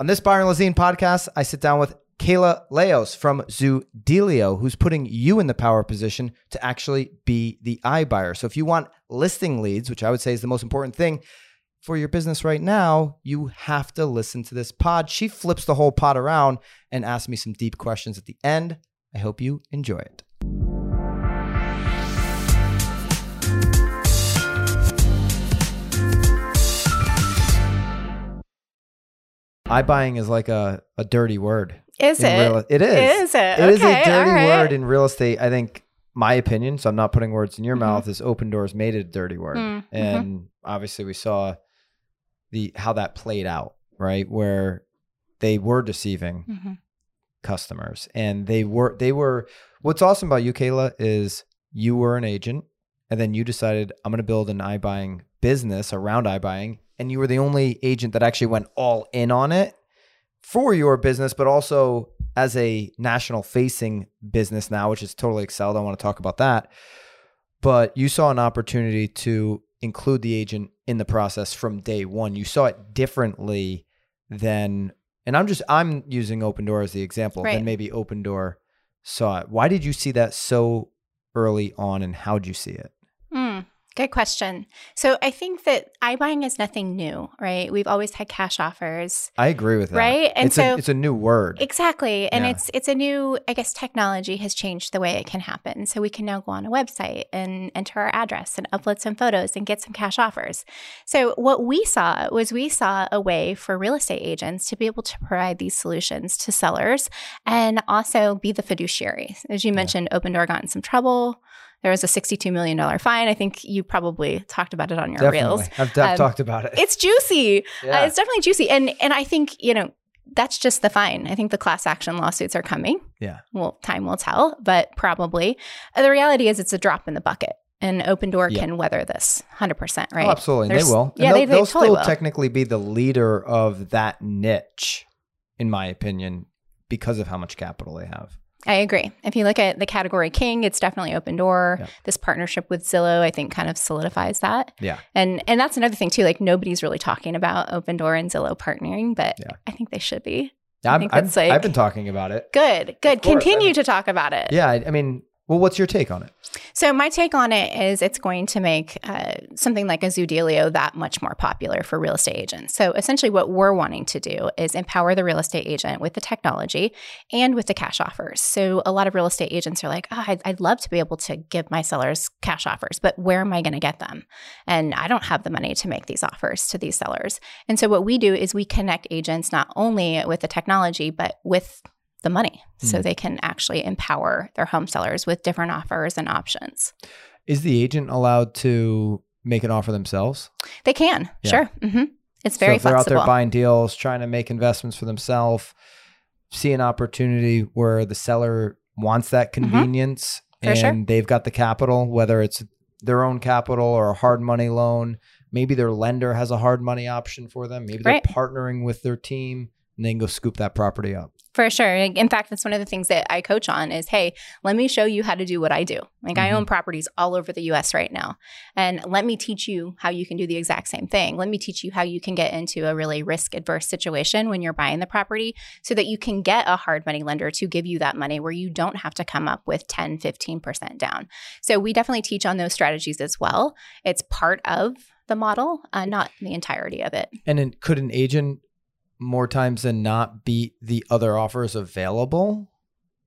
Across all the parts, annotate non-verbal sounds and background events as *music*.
On this Byron Lazine podcast, I sit down with Kayla Leos from Zoodealio, who's putting you in the power position to actually be the iBuyer. So if you want listing leads, which I would say is the most important thing for your business right now, you have to listen to this pod. She flips the whole pod around and asks me some deep questions at the end. I hope you enjoy it. iBuying is like a, a dirty word. Is it? real- it is. Is it? It is Okay, a dirty right. word in real estate. I think my opinion, so I'm not putting words in your Mhm. mouth, is open doors made it a dirty word. Mm, mhm. And obviously we saw the how that played out, right? Where they were deceiving Mhm. customers and they were they were what's awesome about you, Kayla, is you were an agent and then you decided I'm gonna build an iBuying business around iBuying, and you were the only agent that actually went all in on it for your business, but also as a national facing business now, which is totally excelled. I want to talk about that. But you saw an opportunity to include the agent in the process from day one. You saw it differently than, and I'm just, I'm using Open Door as the example, Right. than maybe Open Door saw it. Why did you see that so early on and how'd you see it? Good question. So I think that iBuying is nothing new, right? We've always had cash offers. I agree with that. Right? And it's so- a, it's a new word. Exactly. And Yeah. it's it's a new, I guess technology has changed the way it can happen. So we can now go on a website and enter our address and upload some photos and get some cash offers. So what we saw was we saw a way for real estate agents to be able to provide these solutions to sellers and also be the fiduciary. As you Yeah. mentioned, Open Door got in some trouble. There was a $62 million fine. I think you probably talked about it on your Definitely. reels. I've, I've Um, talked about it. It's juicy. Yeah. Uh, it's definitely juicy. And and I think, you know, that's just the fine. I think the class action lawsuits are coming. Yeah. Well, time will tell, but probably. Uh, the reality is it's a drop in the bucket. And Open Door Yeah. can weather this 100%, right? Oh, absolutely. There's- they will. And yeah, they'll, they- they they'll totally still will. technically be the leader of that niche, in my opinion, because of how much capital they have. I agree. If you look at the category king, it's definitely Open Door. Yeah. This partnership with Zillow, I think, kind of solidifies that. Yeah. And and that's another thing too. Like nobody's really talking about Open Door and Zillow partnering, but Yeah. I think they should be. I I've, like- been talking about it. Good, good. Course, I Continue mean- to talk about it. Yeah. I, I mean, well, what's your take on it? So my take on it is it's going to make uh, something like a Zoodealio that much more popular for real estate agents. So essentially, what we're wanting to do is empower the real estate agent with the technology and with the cash offers. So a lot of real estate agents are like, oh, I'd, I'd love to be able to give my sellers cash offers, but where am I going to get them? And I don't have the money to make these offers to these sellers. And so what we do is we connect agents not only with the technology, but with the money so Hmm. they can actually empower their home sellers with different offers and options. Is the agent allowed to make an offer themselves? They can, Yeah. sure. hmm It's very so if they're flexible. out there buying deals, trying to make investments for themselves, see an opportunity where the seller wants that convenience Mm-hmm. And sure. they've got the capital, whether it's their own capital or a hard money loan. Maybe their lender has a hard money option for them. Maybe they're partnering with their team and they can go scoop that property up. For sure. In fact, that's one of the things that I coach on is, hey, let me show you how to do what I do. Like I Mm-hmm. own properties all over the US right now. And let me teach you how you can do the exact same thing. Let me teach you how you can get into a really risk adverse situation when you're buying the property so that you can get a hard money lender to give you that money where you don't have to come up with 10, 15% down. So we definitely teach on those strategies as well. It's part of the model, uh, not the entirety of it. And then could an agent more times than not beat the other offers available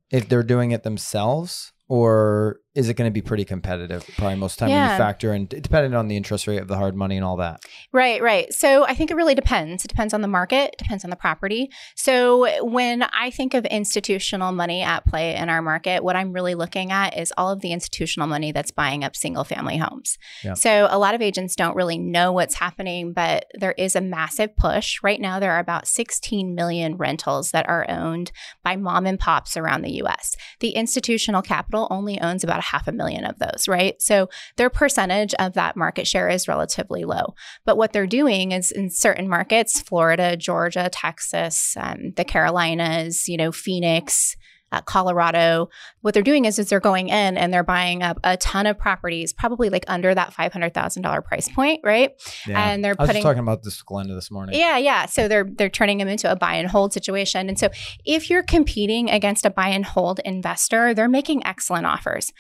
if they're doing it themselves? Or is it going to be pretty competitive? Probably most time when you factor in, depending on the interest rate of the hard money and all that. Right, right. So I think it really depends. It depends on the market, depends on the property. So when I think of institutional money at play in our market, what I'm really looking at is all of the institutional money that's buying up single family homes. Yeah. So a lot of agents don't really know what's happening, but there is a massive push. Right now, there are about 16 million rentals that are owned by mom and pops around the US. The institutional capital only owns about a half a million of those, right? So their percentage of that market share is relatively low. But what they're doing is in certain markets, Florida, Georgia, Texas, um, the Carolinas, you know, Phoenix, uh, Colorado. What they're doing is, is they're going in and they're buying up a ton of properties, probably like under that five hundred thousand dollar price point, right? Yeah. And they're I was putting talking about this Glenda this morning. yeah, yeah. So they're they're turning them into a buy and hold situation. And so if you're competing against a buy and hold investor, they're making excellent offers.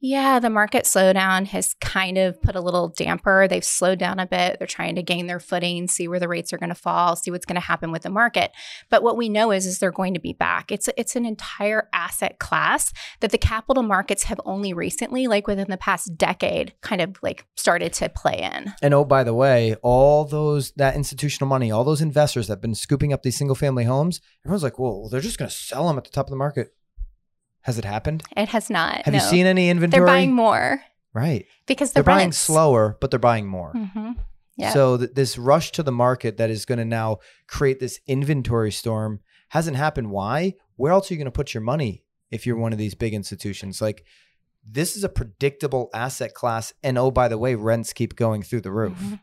Yeah, the market slowdown has kind of put a little damper. They've slowed down a bit. They're trying to gain their footing, see where the rates are going to fall, see what's going to happen with the market. But what we know is, is they're going to be back. It's it's an entire asset class that the capital markets have only recently, like within the past decade, kind of like started to play in. And oh, by the way, all those that institutional money, all those investors that have been scooping up these single family homes, everyone's like, "Whoa, they're just going to sell them at the top of the market." Has it happened? It has not. Have no. you seen any inventory? They're buying more right. because the They're buying slower, but they're buying more. Mm-hmm. Yeah. So th- this rush to the market that is going to now create this inventory storm hasn't happened. Why? Where else are you going to put your money if you're one of these big institutions? Like this is a predictable asset class, and oh by the way, rents keep going through the roof. Mhm.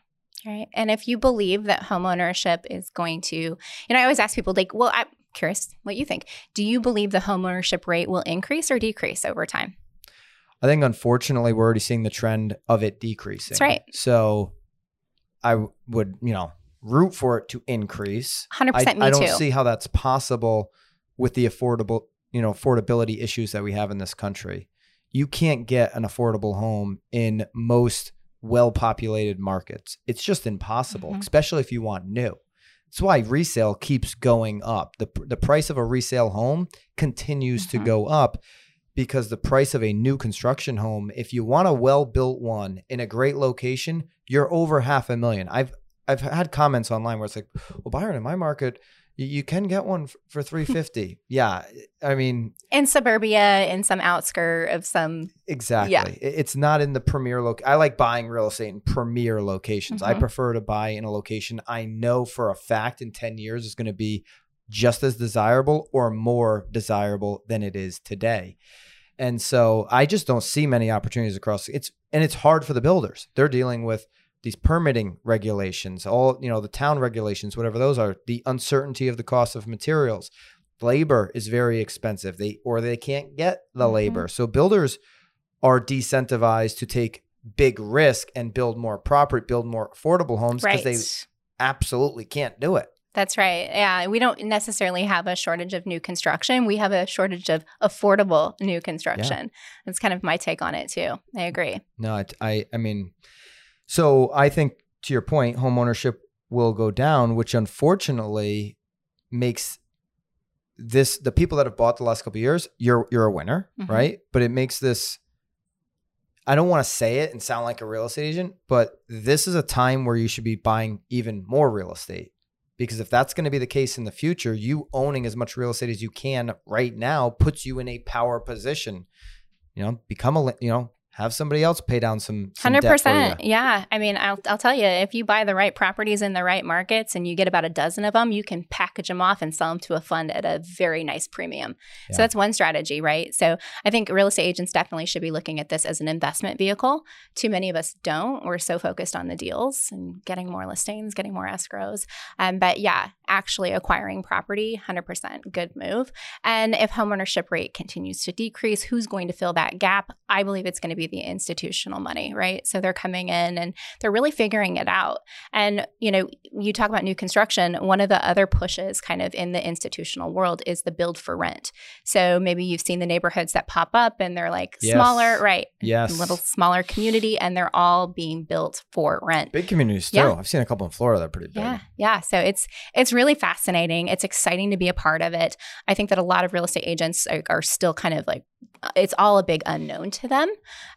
Right. And if you believe that homeownership is going to, you know, I always ask people, like, well, I'm curious what you think. Do you believe the homeownership rate will increase or decrease over time? I think unfortunately we're already seeing the trend of it decreasing. That's right. So I would, you know, root for it to increase. 100% I, me I don't too. see how that's possible with the affordable, you know, affordability issues that we have in this country. You can't get an affordable home in most well-populated markets. It's just impossible, Mhm. especially if you want new. That's why resale keeps going up. The the price of a resale home continues Mhm. to go up because the price of a new construction home, if you want a well-built one in a great location, you're over half a million. I've I've had comments online where it's like, "Well, Byron, in my market, you, can get one for *laughs* 350." yeah, I mean, in suburbia, in some outskirt of some, exactly. I- It's not in the premier loc. I like buying real estate in premier locations. I Mhm. prefer to buy in a location I know for a fact in 10 years is going to be just as desirable or more desirable than it is today. And so I just don't see many opportunities across it's and it's hard for the builders. They're dealing with these permitting regulations, all you know, the town regulations, whatever those are, the uncertainty of the cost of materials. Labor is very expensive. They or they can't get the Mhm. labor. So builders are decentivized to take big risk and build more property, build more affordable homes because right. they absolutely can't do it. That's right. Yeah. We don't necessarily have a shortage of new construction. We have a shortage of affordable new construction. That's kind of my take on it, too. I agree. No, I, I, I mean, so I think to your point, home ownership will go down, which unfortunately makes this the people that have bought the last couple of years, you're you're a winner, Mhm. right? But it makes this. I don't want to say it and sound like a real estate agent, but this is a time where you should be buying even more real estate. Because if that's going to be the case in the future, you owning as much real estate as you can right now puts you in a power position. You know, become a you know have somebody else pay down some some Hundred debt for percent. you. Yeah. I mean, I'll I'll tell you, if you buy the right properties in the right markets and you get about a dozen of them, you can package them off and sell them to a fund at a very nice premium. Yeah. So that's one strategy, right? So I think real estate agents definitely should be looking at this as an investment vehicle. Too many of us don't. We're so focused on the deals and getting more listings, getting more escrows. Um, but yeah, actually acquiring property, hundred percent, good move. And if homeownership rate continues to decrease, who's going to fill that gap? I believe it's going to be the institutional money, right? So they're coming in and they're really figuring it out. And, you know, you talk about new construction, one of the other pushes kind of in the institutional world is the build for rent. So maybe you've seen the neighborhoods that pop up and they're like Yes. smaller, right? Yes. Little smaller community and they're all being built for rent. Big communities too. Yeah. I've seen a couple in Florida that are pretty big. Yeah, yeah. So it's it's really fascinating. It's exciting to be a part of it. I think that a lot of real estate agents are, are still kind of like it's all a big unknown to them.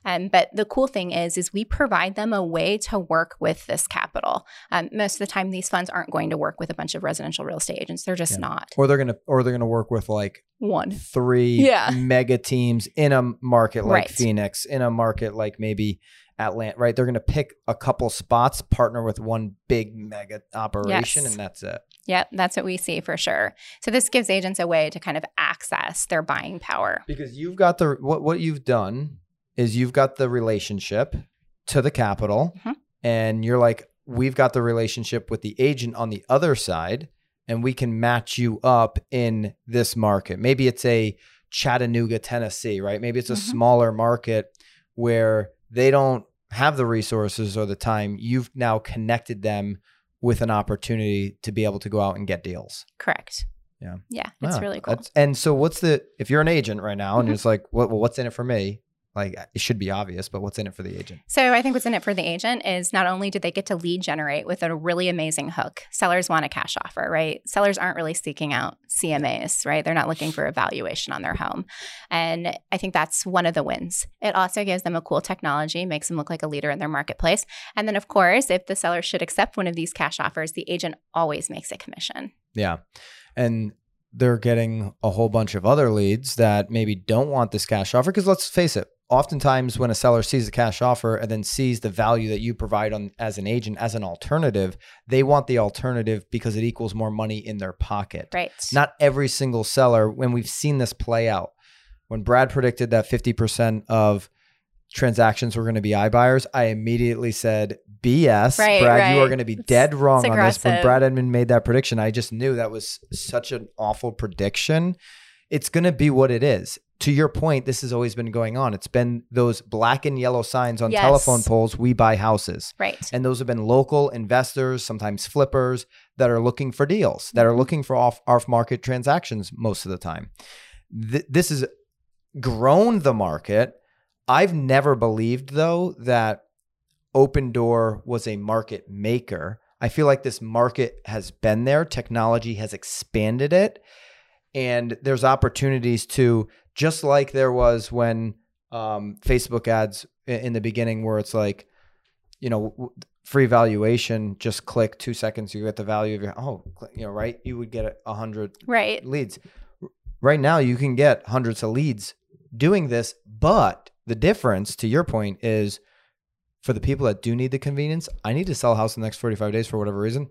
Um, but the cool thing is, is we provide them a way to work with this capital. Um, most of the time, these funds aren't going to work with a bunch of residential real estate agents. They're just Yeah. not Or they're gonna or they're gonna work with like one. three Yeah. mega teams in a market like Right. Phoenix, in a market like maybe Atlanta, right? They're going to pick a couple spots, partner with one big mega operation, Yes. and that's it. Yep, that's what we see for sure. So this gives agents a way to kind of access their buying power. Because you've got the what what you've done is you've got the relationship to the capital, Mhm. and you're like, we've got the relationship with the agent on the other side, and we can match you up in this market. Maybe it's a Chattanooga, Tennessee, right? Maybe it's a Mhm. smaller market where they don't have the resources or the time. You've now connected them with an opportunity to be able to go out and get deals. Correct. Yeah. Yeah. It's really cool. that's- And so, what's the if you're an agent right now and Mhm. it's like, what, well, what's in it for me? Like, uh, it should be obvious, but what's in it for the agent? So I think what's in it for the agent is not only do they get to lead generate with a really amazing hook. Sellers want a cash offer, right? Sellers aren't really seeking out CMAs, right? They're not looking for a valuation on their home. And I think that's one of the wins. It also gives them a cool technology, makes them look like a leader in their marketplace. And then of course, if the seller should accept one of these cash offers, the agent always makes a commission. Yeah. And they're getting a whole bunch of other leads that maybe don't want this cash offer. Because let's face it, oftentimes when a seller sees the cash offer and then sees the value that you provide on as an agent as an alternative, they want the alternative because it equals more money in their pocket. Right. Not every single seller, when we've seen this play out, when Brad predicted that 50% of transactions were going to be iBuyers, I immediately said, BS. Right, Brad, you are going to be dead wrong on this. When. Brad Inman made that prediction, I just knew that was such an awful prediction. It's going to be what it is. To your point, this has always been going on. It's been those black and yellow signs on Yes. telephone poles, we buy houses. right. And those have been local investors, sometimes flippers that are looking for deals, that are Mhm. looking for off off market transactions most of the time. Th- this has grown the market. I've never believed though that Open Door was a market maker. I feel like this market has been there. Technology has expanded it. And there's opportunities to, just like there was when um, Facebook ads in the beginning, where it's like, you know, free valuation, just click two seconds, you get the value of your, oh, you know, right? You would get a- hundred Right. leads. Right now, you can get hundreds of leads doing this, but the difference, to your point, is for the people that do need the convenience. I need to sell a house in the next forty-five days for whatever reason.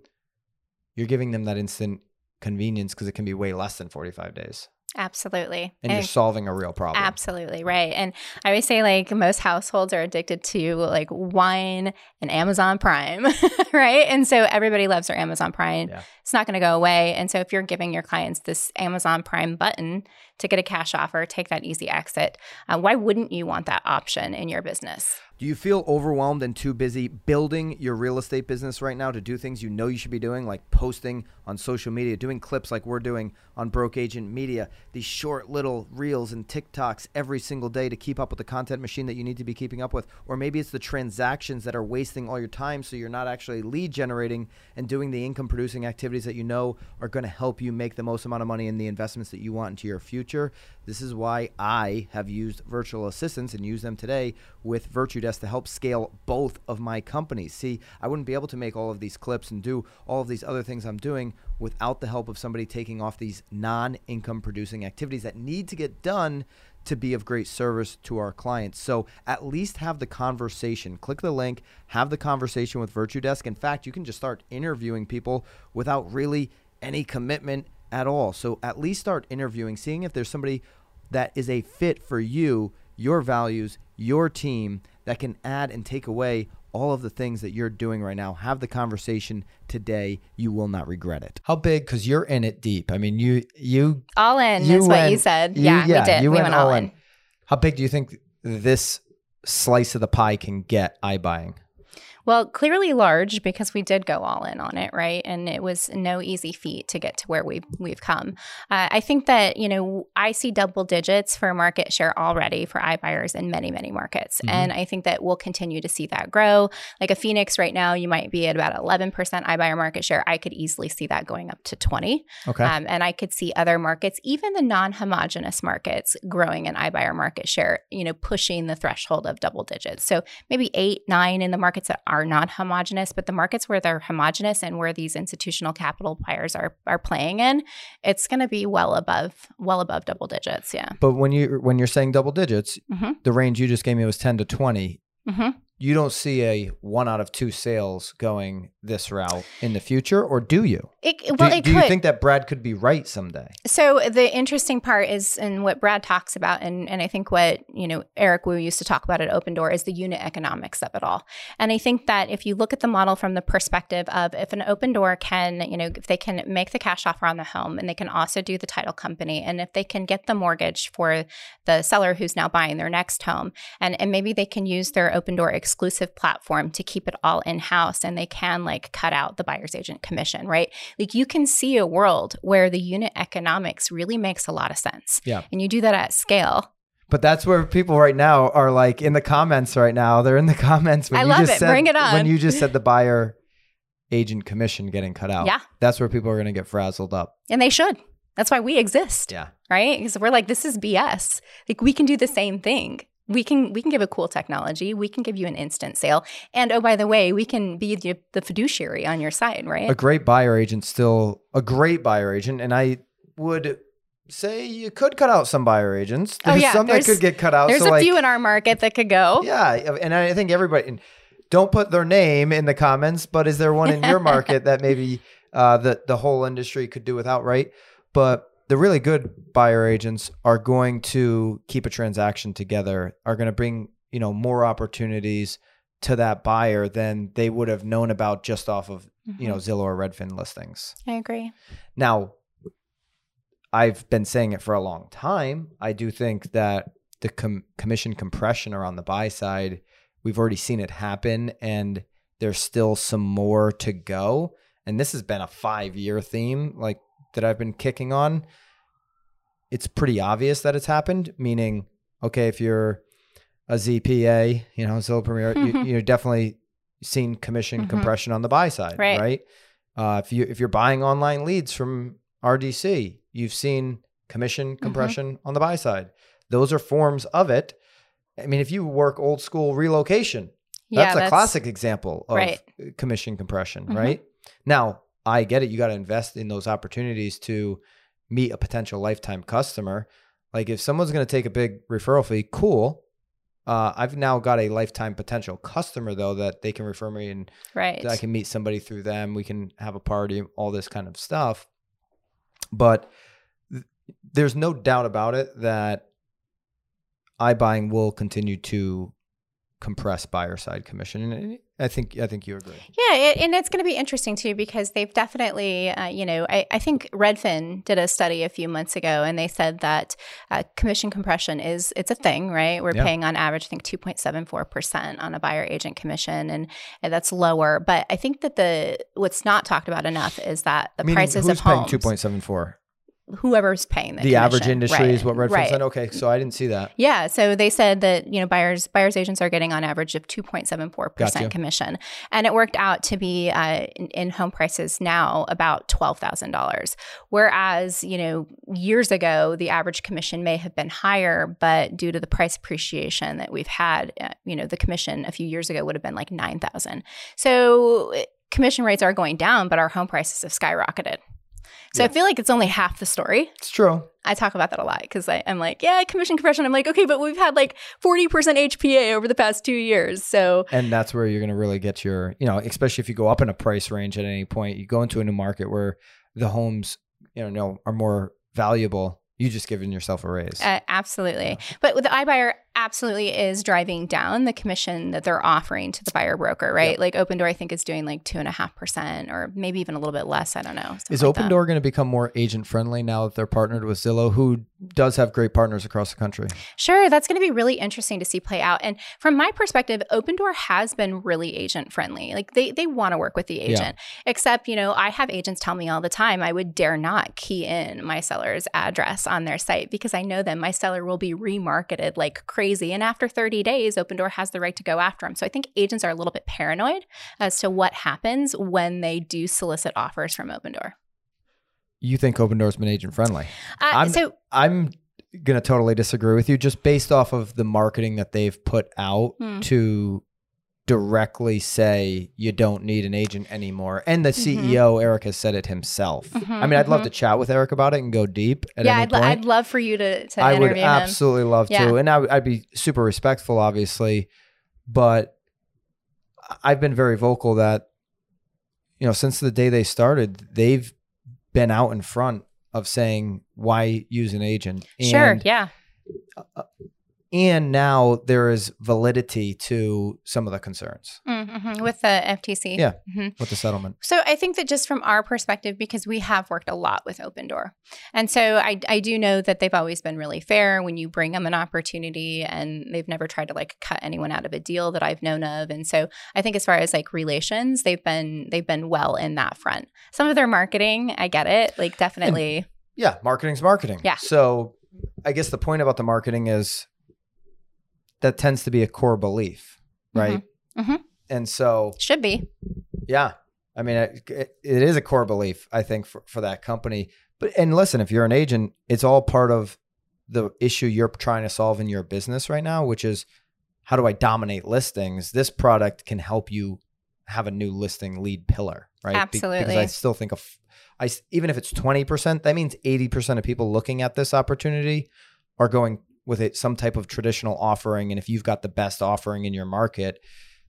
You're giving them that instant convenience because it can be way less than forty-five days, Absolutely. and you're solving a real problem. Absolutely right. And I always say like most households are addicted to like wine and Amazon Prime, *laughs* right? And so everybody loves their Amazon Prime. Yeah. It's not going to go away. And so if you're giving your clients this Amazon Prime button to get a cash offer, take that easy exit, uh, why wouldn't you want that option in your business? Do you feel overwhelmed and too busy building your real estate business right now to do things you know you should be doing, like posting on social media, doing clips like we're doing on Broke Agent Media, these short little reels and TikToks every single day to keep up with the content machine that you need to be keeping up with? Or maybe it's the transactions that are wasting all your time so you're not actually lead generating and doing the income producing activities that you know are going to help you make the most amount of money in the investments that you want into your future. This is why I have used virtual assistants and use them today with Virtudesk to help scale both of my companies. See, I wouldn't be able to make all of these clips and do all of these other things I'm doing without the help of somebody taking off these non income producing activities that need to get done to be of great service to our clients. So at least have the conversation. Click the link, have the conversation with Virtudesk. In fact, you can just start interviewing people without really any commitment at all. So at least start interviewing, seeing if there's somebody that is a fit for you, your values, your team that can add and take away all of the things that you're doing right now. Have the conversation today. You will not regret it. How big? Because you're in it deep. I mean, you you All in You is what you said. you- yeah, yeah, we did. you we went went all all in. in. how big do you think this slice of the pie can get iBuying? Well, clearly large because we did go all in on it, right? And it was no easy feat to get to where we've we've come. Uh, I think that you know I see double digits for market share already for iBuyers in many many markets, Mhm. and I think that we'll continue to see that grow. Like a Phoenix right now, you might be at about eleven percent iBuyer market share. I could easily see that going up to twenty, Okay. um, and I could see other markets, even the non-homogenous markets, growing in iBuyer market share. You know, pushing the threshold of double digits. So maybe eight, nine in the markets that are not homogenous, but the markets where they're homogenous and where these institutional capital buyers are are playing in, it's going to be well above well above double digits. Yeah. but when you when you're saying double digits, Mhm. the range you just gave me was 10 to 20. hmm you don't see a one out of two sales going this route in the future, or do you? It, well, do, do you think that Brad could be right someday? So the interesting part is, and what Brad talks about, and and I think what you know Eric Wu used to talk about at Open Door is the unit economics of it all. And I think that if you look at the model from the perspective of if an Open Door can, you know, if they can make the cash offer on the home, and they can also do the title company, and if they can get the mortgage for the seller who's now buying their next home, and and maybe they can use their Open Door exclusive platform to keep it all in house, and they can like cut out the buyer's agent commission, right? Like you can see a world where the unit economics really makes a lot of sense. Yeah. And you do that at scale. But that's where people right now are like in the comments right now. They're in the comments when I you love just it. said Bring it when you just said the buyer agent commission getting cut out. Yeah. That's where people are going to get frazzled up. And they should. That's why we exist, Yeah. right? Because we're like, this is BS. Like we can do the same thing. We can we can give a cool technology. We can give you an instant sale. And oh, by the way, we can be the, the fiduciary on your side, right? A great buyer agent still a great buyer agent and I would say you could cut out some buyer agents. Oh, There's yeah. some that could get cut out. There's so a like, few in our market that could go. Yeah, and I think everybody don't put their name in the comments, but is there one in your *laughs* market that maybe uh, the the whole industry could do without, right? But the really good buyer agents are going to keep a transaction together, are going to bring you know more opportunities to that buyer than they would have known about just off of you know mm-hmm. Zillow or Redfin listings. I agree. Now, I've been saying it for a long time. I do think that the com- commission compression around the buy side, we've already seen it happen, and there's still some more to go. And this has been a five year theme, like that I've been kicking on. It's pretty obvious that it's happened, meaning, okay, if you're a ZPA, you know, Zillow Premier, you, *laughs* you're definitely seen commission Mhm. compression on the buy side, Right. right? Uh, if you if you're buying online leads from RDC, you've seen commission Mm-hmm. compression on the buy side. Those are forms of it. I mean, if you work old school relocation, Yeah, that's a classic example of Right. commission compression, Mhm. right? Now, I get it. You got to invest in those opportunities to meet a potential lifetime customer. Like if someone's going to take a big referral fee, cool. Uh, I've now got a lifetime potential customer though that they can refer me and Right. that I can meet somebody through them. We can have a party, all this kind of stuff. But th- there's no doubt about it that iBuying will continue to compress buyer side commission. And I think I think you agree. Yeah, it, and it's going to be interesting too because they've definitely, uh, you know, I, I think Redfin did a study a few months ago, and they said that uh, commission compression is it's a thing, right? We're Yeah. paying on average, I think, two point seven four percent on a buyer agent commission, and, and that's lower. But I think that the what's not talked about enough is that the Meaning, prices who's of homes, two point seven four? Whoever's paying the, The average industry Right, is what Redfin right. said. Okay, so I didn't see that. Yeah, so they said that you know buyers buyers agents are getting on average of two point seven four percent commission, and it worked out to be uh, in, in home prices now about twelve thousand dollars. Whereas you know years ago the average commission may have been higher, but due to the price appreciation that we've had, uh, you know the commission a few years ago would have been like nine thousand. So uh, commission rates are going down, but our home prices have skyrocketed. So I feel like it's only half the story. It's true. I talk about that a lot because I'm like, yeah, commission compression. I'm like, okay, but we've had like 40% HPA over the past two years. So, And that's where you're going to really get your, you know, especially if you go up in a price range at any point, you go into a new market where the homes, you know, are more valuable. You just giving yourself a raise. uh, absolutely. But with the iBuyer, absolutely is driving down the commission that they're offering to the buyer broker, right? Yep. Like Open Door, I think is doing like two and a half percent or maybe even a little bit less. I don't know. Is like Open that. Door going to become more agent friendly now that they're partnered with Zillow, who does have great partners across the country? Sure, that's going to be really interesting to see play out. And from my perspective, Open Door has been really agent friendly. Like they they want to work with the Yeah. agent. Except, you know, I have agents tell me all the time I would dare not key in my seller's address on their site because I know that my seller will be remarketed like crazy. And after 30 days, Open Door has the right to go after them. So I think agents are a little bit paranoid as to what happens when they do solicit offers from Open Door. You think Open Door's been agent friendly? Uh, I'm- so I'm going to totally disagree with you just based off of the marketing that they've put out Hmm. to directly say you don't need an agent anymore. And the Mhm. CEO, Eric, has said it himself. Mhm, I mean, I'd love mhm. to chat with Eric about it and go deep yeah, I'd, point. I'd love for you to, to I would interview him. absolutely love Yeah. to. And I would, be super respectful, obviously. But I've been very vocal that, you know, since the day they started, they've been out in front of saying why use an agent. sure. And- Yeah. And now there is validity to some of the concerns hmm With the FTC. Yeah. hmm with the settlement. So I think that just from our perspective, because we have worked a lot with Open Door, and so I, I do know that they've always been really fair when you bring them an opportunity, and they've never tried to like cut anyone out of a deal that I've known of. And so I think as far as like relations, they've been they've been well in that front. Some of their marketing, I get it, like definitely. Yeah, marketing's marketing. Yeah. So I guess the point about the marketing is that tends to be a core belief, right? Mhm. And so, Should be. yeah, I mean, it, it is a core belief, I think, for, for that company. But, and listen, if you're an agent, it's all part of the issue you're trying to solve in your business right now, which is how do I dominate listings? This product can help you have a new listing lead pillar, right? Be- because I still think of, I even if it's twenty percent, that means eighty percent of people looking at this opportunity are going with it some type of traditional offering. And if you've got the best offering in your market,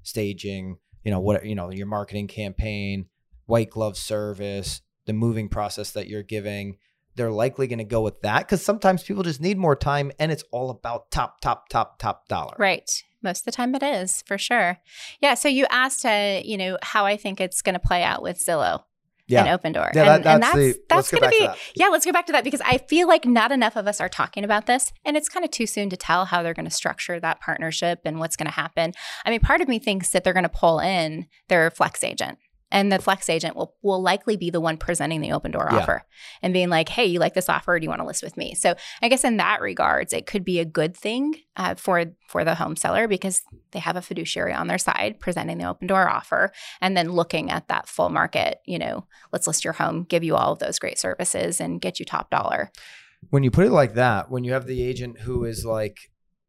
staging, you know what, you know your marketing campaign, white glove service, the moving process that you're giving. They're likely going to go with that because sometimes people just need more time and it's all about top, top, top, top dollar. Right. Most of the time it is, for sure. Yeah. So you asked, uh, you know, how I think it's going to play out with Zillow Yeah. and Open Door. Yeah, that- and, and that's that's the- that's going to be that. yeah. Let's go back to that because I feel like not enough of us are talking about this, and it's kind of too soon to tell how they're going to structure that partnership and what's going to happen. I mean, part of me thinks that they're going to pull in their flex agent. And the flex agent will will likely be the one presenting the open door Yeah. offer and being like, "Hey, you like this offer? Or do you want to list with me?" So I guess in that regards, it could be a good thing uh, for for the home seller because they have a fiduciary on their side presenting the open door offer, and then looking at that full market. You know, let's list your home, give you all of those great services, and get you top dollar. when you put it like that, when you have the agent who is like,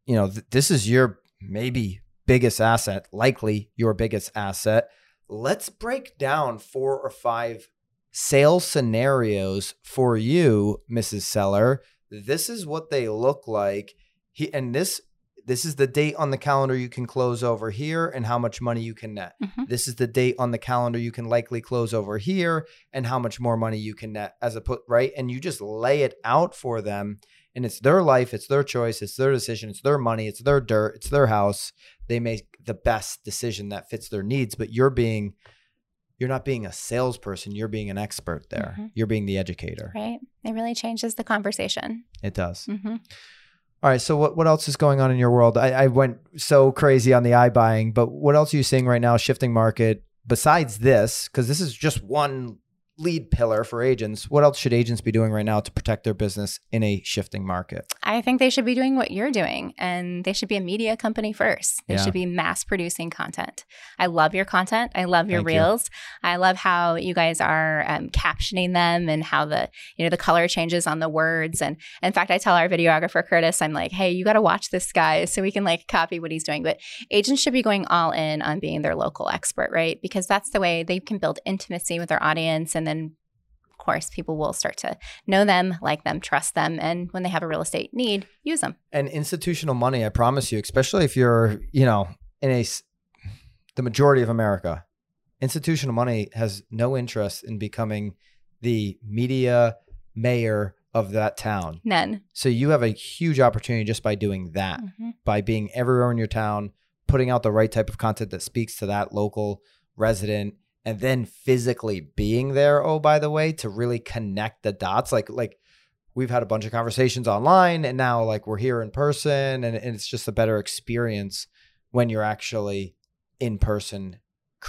you know, th- this is your maybe biggest asset, likely your biggest asset. Let's break down four or five sales scenarios for you, Mrs. Seller. This is what they look like. He and this this is the date on the calendar you can close over here and how much money you can net. Mhm. This is the date on the calendar you can likely close over here and how much more money you can net as a put right and you just lay it out for them and it's their life it's their choice it's their decision it's their money it's their dirt it's their house they make the best decision that fits their needs but you're being you're not being a salesperson you're being an expert there Mhm. you're being the educator Right? It really changes the conversation. it does hmm all right so what, what else is going on in your world I, I went so crazy on the iBuying but what else are you seeing right now shifting market besides this because this is just one lead pillar for agents what else should agents be doing right now to protect their business in a shifting market I think they should be doing what you're doing and they should be a media company first. They Yeah. should be mass producing content. I love your content. I love your Thank you. reels. I love how you guys are um, captioning them and how the, you know, the color changes on the words. And in fact, I tell our videographer, Curtis, I'm like, hey, you got to watch this guy so we can like copy what he's doing. But agents should be going all in on being their local expert, right? Because that's the way they can build intimacy with their audience and then of course, people will start to know them, like them, trust them, and when they have a real estate need, use them. and institutional money i promise you especially if you're you know in a the majority of america institutional money has no interest in becoming the media mayor of that town None. so you have a huge opportunity just by doing that Mhm. by being everywhere in your town putting out the right type of content that speaks to that local resident and then physically being there oh by the way to really connect the dots. Like like we've had a bunch of conversations online and now like we're here in person and, and it's just a better experience when you're actually in person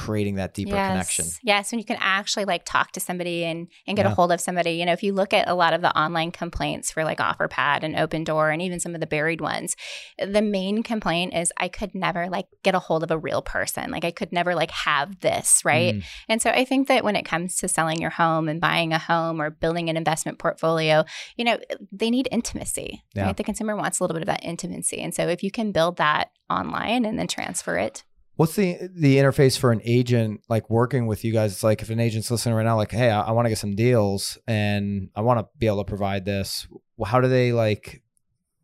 creating that deeper yes. connection Yes, when you can actually like talk to somebody and and get Yeah. a hold of somebody. You know, if you look at a lot of the online complaints for like OfferPad and Open Door and even some of the buried ones, the main complaint is I could never like get a hold of a real person. Like I could never like have this, right? Mm. And so I think that when it comes to selling your home and buying a home or building an investment portfolio, you know, they need intimacy. Yeah. Right? The consumer wants a little bit of that intimacy. And so if you can build that online and then transfer it, What's the the interface for an agent like working with you guys? It's like if an agent's listening right now, like, hey, I, I want to get some deals and I want to be able to provide this. Well, How do they like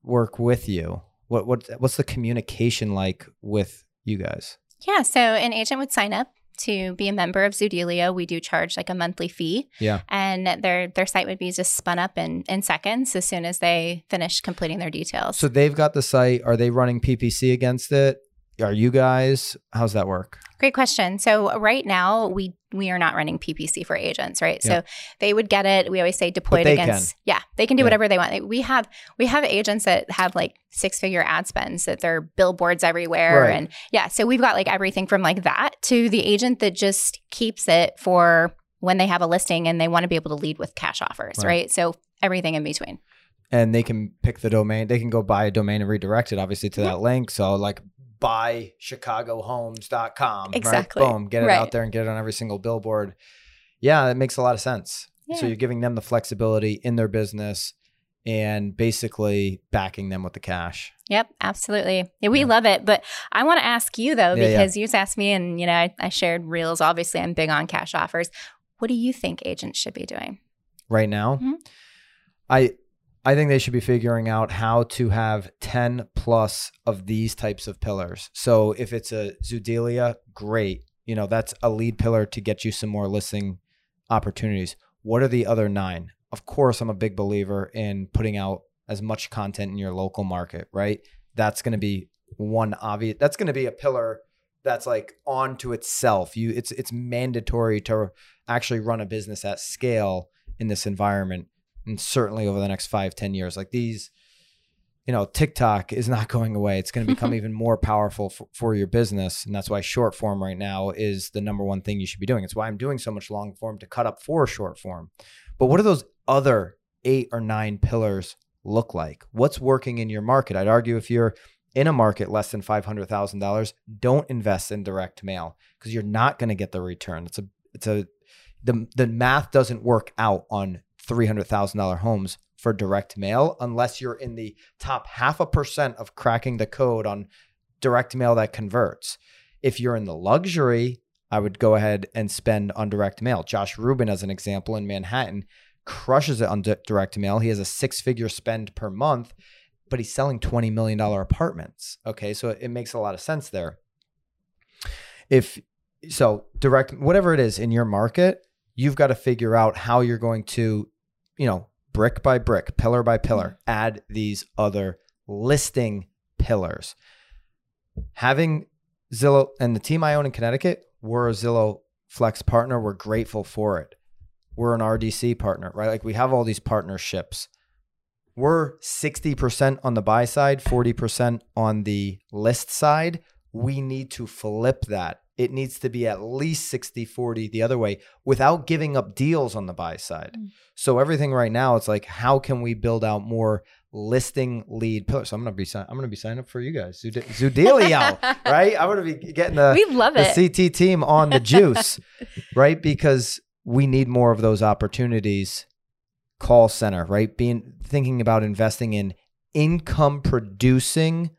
work with you? What what what's the communication like with you guys? Yeah. So an agent would sign up to be a member of Zoodealio. We do charge like a monthly fee. Yeah. And their their site would be just spun up in, in seconds as soon as they finish completing their details. So they've got the site. Are they running PPC against it? Are you guys? How's that work? Great question. So uh, right now we we are not running PPC for agents, right? Yeah. So they would get it. We always say deployed against. Yeah, they can do Yeah. whatever they want. We have we have agents that have like six figure ad spends that they're billboards everywhere, Right. and yeah. So we've got like everything from like that to the agent that just keeps it for when they have a listing and they want to be able to lead with cash offers, Right. right? So everything in between. And they can pick the domain. They can go buy a domain and redirect it, obviously, to that link. So like buy chicagohomes.com. Exactly. Right? Boom. Get it Right. out there and get it on every single billboard. Yeah, that makes a lot of sense. So you're giving them the flexibility in their business and basically backing them with the cash. Yep, absolutely. Yeah, we Yeah. love it. But I want to ask you though, Yeah, yeah. because you just asked me, and you know, I, I shared reels. Obviously, I'm big on cash offers. What do you think agents should be doing? right now. Mhm. I I think they should be figuring out how to have 10 plus of these types of pillars. So if it's a Zoodealio, great. You know, that's a lead pillar to get you some more listing opportunities. What are the other nine? Of course, I'm a big believer in putting out as much content in your local market, right? That's going to be one obvious that's going to be a pillar that's like onto itself. You it's it's mandatory to actually run a business at scale in this environment and certainly over the next five ten years like these you know tiktok is not *laughs* going away. It's going to become *laughs* even more powerful for, for your business and that's why short form right now is the number one thing you should be doing. It's why i'm doing so much long form to cut up for short form. But what do those other eight or nine pillars look like? What's working in your market? I'd argue if you're in a market less than $500000 don't invest in direct mail because you're not going to get the return. It's a it's a the the math doesn't work out on three hundred thousand dollar homes for direct mail unless you're in the top half a percent of cracking the code on direct mail that converts. If you're in the luxury, I would go ahead and spend on direct mail. Josh Rubin, as an example, in Manhattan, crushes it on di- direct mail. He has a six figure spend per month, but he's selling $20 million apartments. Okay. So it makes a lot of sense there. If so, direct, whatever it is in your market, you've got to figure out how you're going to, you know, brick by brick, pillar by pillar, mm-hmm. add these other listing pillars. Having Zillow and the team I own in Connecticut, we're a Zillow Flex partner. We're grateful for it. We're an RDC partner, right? Like we have all these partnerships. We're 60% on the buy side, 40% on the list side. We need to flip that. It needs to be at least 60 40 the other way without giving up deals on the buy side. Mm. So everything right now, it's like, how can we build out more listing lead pillars? So I'm gonna be sign- I'm gonna be signing up for you guys, Zood- Zoodealio, *laughs* right? I'm gonna be getting the we love the it. CT team on the juice, *laughs* right? Because we need more of those opportunities. Call center, right? Being thinking about investing in income producing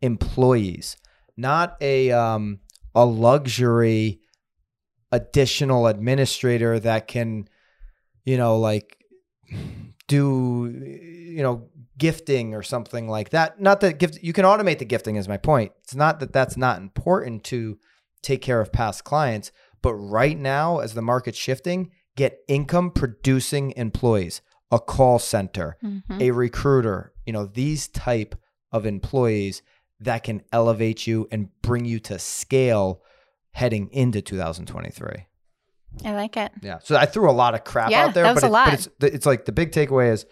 employees, not a um, a luxury additional administrator that can, you know, like do you know gifting or something like that. Not that gift you can automate the gifting is my point. It's not that that's not important to take care of past clients, but right now as the market's shifting, get income producing employees, a call center, Mhm. a recruiter, you know, these type of employees that can elevate you and bring you to scale heading into 2023. I like it. Yeah. So I threw a lot of crap Yeah, out there, that was but, a it- lot. but it's it's like the big takeaway is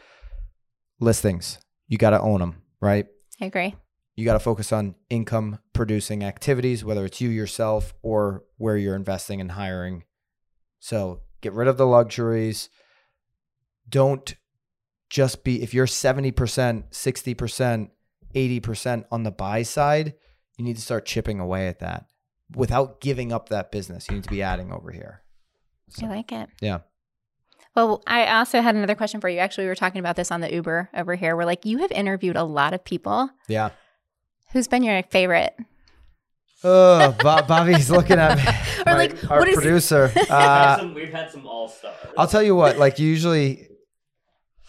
listings. You got to own them, right? I agree. You got to focus on income producing activities, whether it's you yourself or where you're investing and hiring. So get rid of the luxuries. Don't just be, if you're 70%, 60%, 80% on the buy side, you need to start chipping away at that without giving up that business. You need to be adding over here. I like it. Yeah. Well, I also had another question for you. Actually, we were talking about this on the Uber over here. We're like, you have interviewed a lot of people. Yeah. Who's been your favorite? Oh, *laughs* Bob, Bobby's looking at me. *laughs* Or My- like, our what is- producer. We've had Uh, some, we've had some all stars. I'll tell you what, like usually,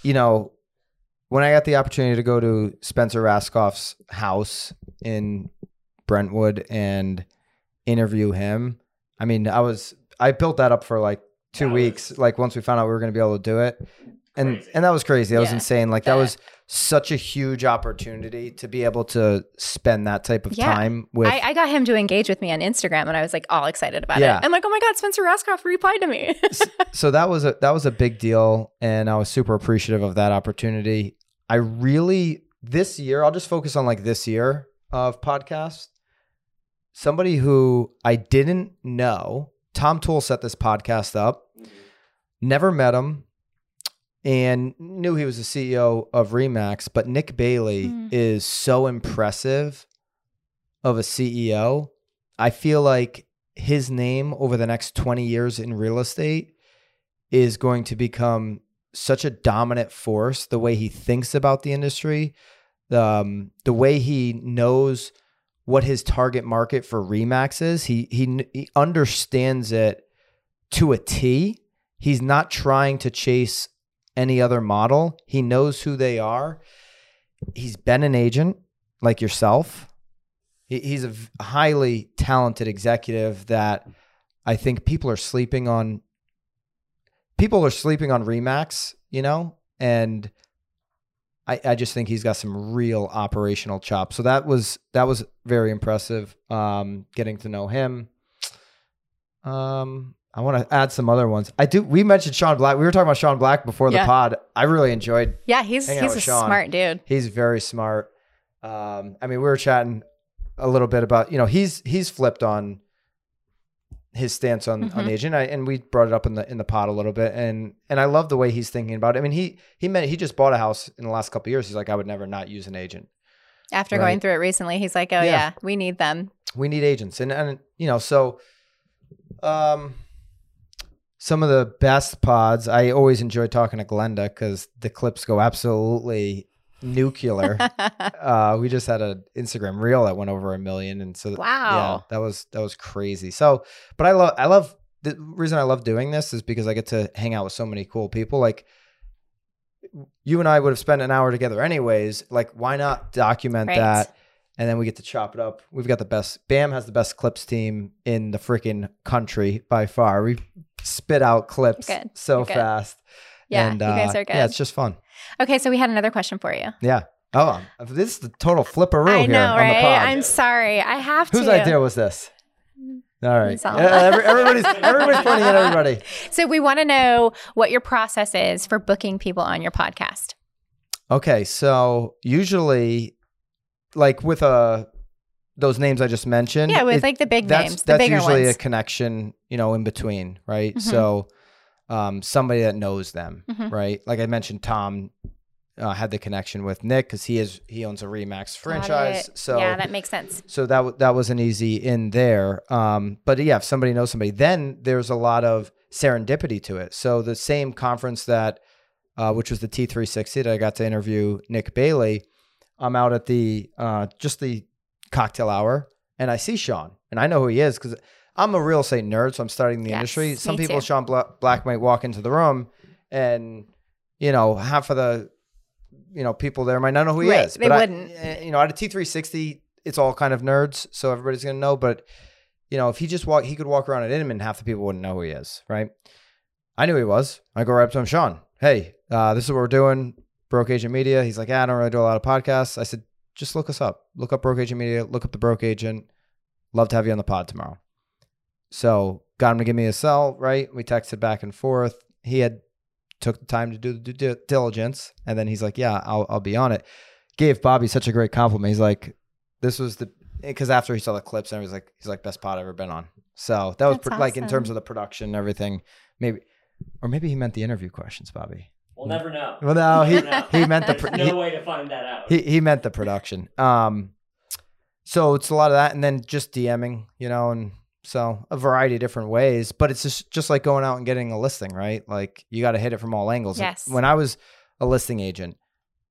you know, when I got the opportunity to go to Spencer Rascoff's house in Brentwood and interview him. I mean, I was I built that up for like two That weeks. Like once we found out we were going to be able to do it, and Crazy. and that was crazy. That was insane. Like that that- was such a huge opportunity to be able to spend that type of Yeah. time with. I, I got him to engage with me on Instagram, and I was like all excited about Yeah. it. I'm like, oh my god, Spencer Rascoff replied to me. so that was a that was a big deal, and I was super appreciative of that opportunity. I really this year I'll just focus on like this year of podcast. Somebody who I didn't know, Tom Toole set this podcast up. Never met him, and knew he was the CEO of Remax. But Nick Bailey Mm. is so impressive of a CEO. I feel like his name over the next 20 years in real estate is going to become such a dominant force the way he thinks about the industry um, the way he knows what his target market for remax is he, he he understands it to a t. He's not trying to chase any other model. He knows who they are. He's been an agent like yourself. He, he's a highly talented executive that I think people are sleeping on. People are sleeping on Remax, you know, and I, I just think he's got some real operational chops. So that was that was very impressive. Um, getting to know him. Um, I want to add some other ones. I do. We mentioned Sean Black. We were talking about Sean Black before the pod. I really enjoyed yeah, he's he's a Sean. smart dude. He's very smart. Um, I mean, we were chatting a little bit about you know he's he's flipped on his stance on on Mhm. the agent, I, and we brought it up in the in the pod a little bit, and and I love the way he's thinking about it. I mean, he he meant he just bought a house in the last couple of years. He's like, I would never not use an agent. After Right. going through it recently, he's like, oh Yeah. yeah, we need them. we need agents and and you know so um some of the best pods i always enjoy talking to Glennda because the clips go absolutely nuclear *laughs* uh we just had an instagram reel that went over a million and so wow, yeah that was that was crazy so but i love i love the reason i love doing this is because i get to hang out with so many cool people like you and i would have spent an hour together anyways like why not document Right. that and then we get to chop it up. We've got the best. Bam has the best clips team in the freaking country by far. We spit out clips Good. so good. fast. Yeah, and, you guys uh, are good. Yeah, it's just fun. okay, so we had another question for you. Yeah. Oh, um, this is the total flipperoo I here know, on the right? pod. I'm sorry. I have Whose to. Whose idea was this? All right. It's Yeah, every- everybody's *laughs* everybody's pointing at everybody. So we want to know what your process is for booking people on your podcast. Okay, so usually, like with uh those names I just mentioned, Yeah, with it- like the big that's names, the that's usually ones. a connection, you know, in between, right? Mhm. So, um, somebody that knows them, Mhm. right? Like I mentioned, Tom uh, had the connection with Nick because he is he owns a Remax franchise. So yeah, that makes sense. so that w- that was an easy in there. Um, but yeah, if somebody knows somebody, then there's a lot of serendipity to it. So the same conference that, uh, which was the T360 that I got to interview Nick Bailey, I'm out at the uh, just the cocktail hour, and I see Sean, and I know who he is because I'm a real estate nerd, so I'm starting the Yes, industry. Some people, too. Sean Bla- Black might walk into the room, and you know half of the you know people there might not know who he Right, is. they but wouldn't. eh, you know, at a T360, it's all kind of nerds, so everybody's gonna know. But you know, if he just walk, he could walk around at Inman, half the people wouldn't know who he is, right? I knew he was. I go right up to him, Sean. Hey, uh, this is what we're doing. Broke Agent Media. He's like, yeah, I don't really do a lot of podcasts. I said, just look us up. Look up Broke Agent Media. Look up the Broke Agent. Love to have you on the pod tomorrow. So got him to give me a cell. Right? We texted back and forth. He had took the time to do the due diligence, and then he's like, yeah, I'll I'll be on it. Gave Bobby such a great compliment. He's like, this was the because after he saw the clips, and he was like, he's like best pod I've ever been on. So that was That's pr- like in terms of the production and everything. Maybe, or maybe he meant the interview questions, Bobby. We'll never know. Well, no, he know. he meant the There's pr- no he- way to find that out. he he meant the production. Um, so it's a lot of that, and then just DMing, you know, and so a variety of different ways. But it's just just like going out and getting a listing, right? Like you got to hit it from all angles. Yes. When I was a listing agent,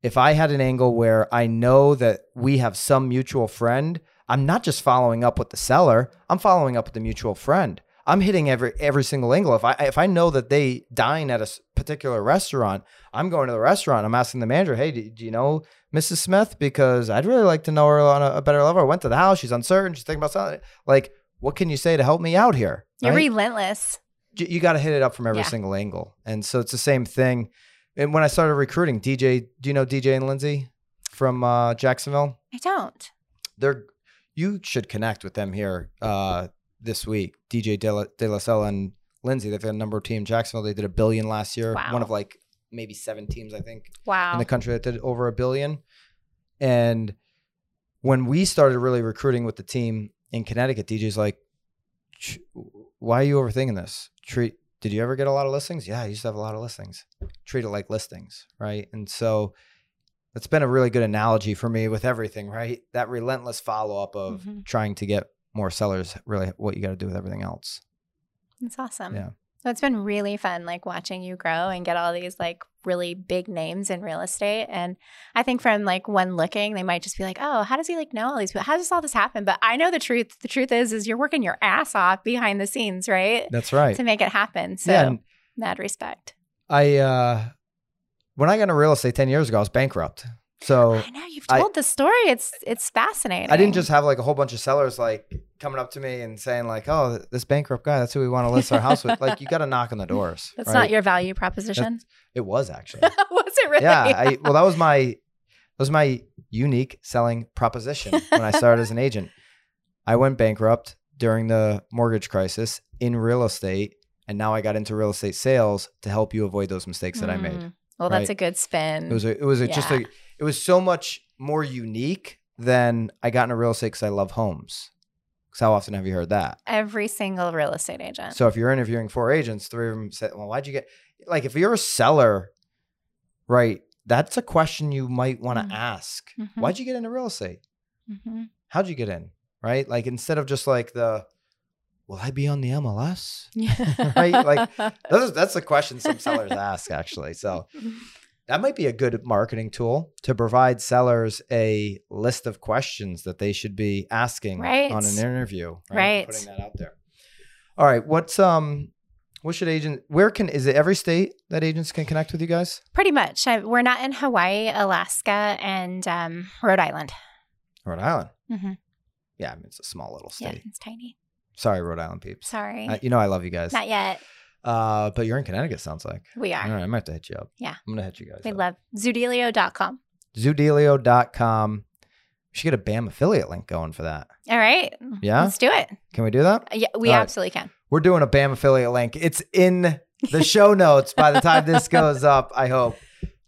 if I had an angle where I know that we have some mutual friend, I'm not just following up with the seller. I'm following up with the mutual friend. I'm hitting every every single angle. If I if I know that they dine at a particular restaurant, I'm going to the restaurant. I'm asking the manager, "Hey, do, do you know Mrs. Smith? Because I'd really like to know her on a, a better level. I went to the house. She's uncertain. She's thinking about something. Like what can you say to help me out here? You're right? relentless. You got to hit it up from every Yeah. single angle. And so it's the same thing. And when I started recruiting, DJ, do you know DJ and Lindsay from uh, Jacksonville? I don't. They're you should connect with them here uh, this week. DJ De La, De La Sella and Lindsay. They've got a number of team Jacksonville. They did a billion last year. Wow. One of like maybe seven teams, I think, Wow. in the country that did over a billion. And when we started really recruiting with the team in Connecticut, DJ's like, why are you overthinking this? Treat. Did you ever get a lot of listings? Yeah, I used to have a lot of listings. Treat it like listings, right? And so that's been a really good analogy for me with everything, right? That relentless follow up of Mhm. trying to get more sellers. Really, what you got to do with everything else. That's awesome. Yeah. So it's been really fun, like watching you grow and get all these like really big names in real estate. And I think from like one looking, they might just be like, "Oh, how does he like know all these people? How does all this happen?" But I know the truth. The truth is, is you're working your ass off behind the scenes, right, That's right. to make it happen. So yeah, mad respect. I uh, when I got into real estate ten years ago, I was bankrupt. So I know you've I- told the story. It's it's fascinating. I didn't just have like a whole bunch of sellers like coming up to me and saying like, "Oh, this bankrupt guy, that's who we want to list our house with." Like, you got to knock on the doors. That's right? not your value proposition. It was actually. *laughs* Was it really? yeah. I, well, that was my that was my unique selling proposition when I started as an *laughs* agent. I went bankrupt during the mortgage crisis in real estate, and now I got into real estate sales to help you avoid those mistakes that I made. Mm. Well, that's a good spin. It was a, it was a, just a it was so much more unique than I got into real estate because I love homes. Because how often have you heard that? Every single real estate agent. So if you're interviewing four agents, three of them said, "Well, why'd you get?" Like if you're a seller, right? That's a question you might want to Mhm. ask. Mhm. Why'd you get into real estate? Mhm. How'd you get in? Right? Like instead of just like the, "Will I be on the MLS?" Yeah. *laughs* Right? Like, *laughs* That's that's a question some sellers ask actually. So *laughs* that might be a good marketing tool to provide sellers a list of questions that they should be asking Right. on an interview. Right. Putting that out there. All right. What's um what should agent where can is it every state that agents can connect with you guys? Pretty much. I, we're not in Hawaii, Alaska, and um, Rhode Island. Rhode Island. hmm Yeah, I mean, it's a small little state. Yeah, it's tiny. Sorry, Rhode Island peeps. Sorry. Uh, you know I love you guys. not yet. Uh, but you're in Connecticut, sounds like. We are. All right, I might have to hit you up. Yeah. I'm gonna hit you guys. We up. love Zoodealio.com. Zoodealio.com. We should get a BAM affiliate link going for that. All right. Yeah? Let's do it. Can we do that? Yeah, we All right. absolutely can. We're doing a BAM affiliate link. It's in the show *laughs* notes by the time this goes up, I hope.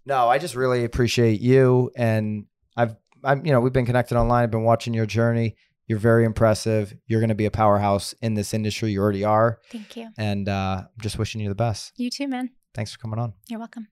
No, I just really appreciate you. And I've, I'm, you know, we've been connected online. I've been watching your journey. You're very impressive. You're going to be a powerhouse in this industry. You already are. Thank you. And uh, I'm just wishing you the best. You too, man. Thanks for coming on. You're welcome.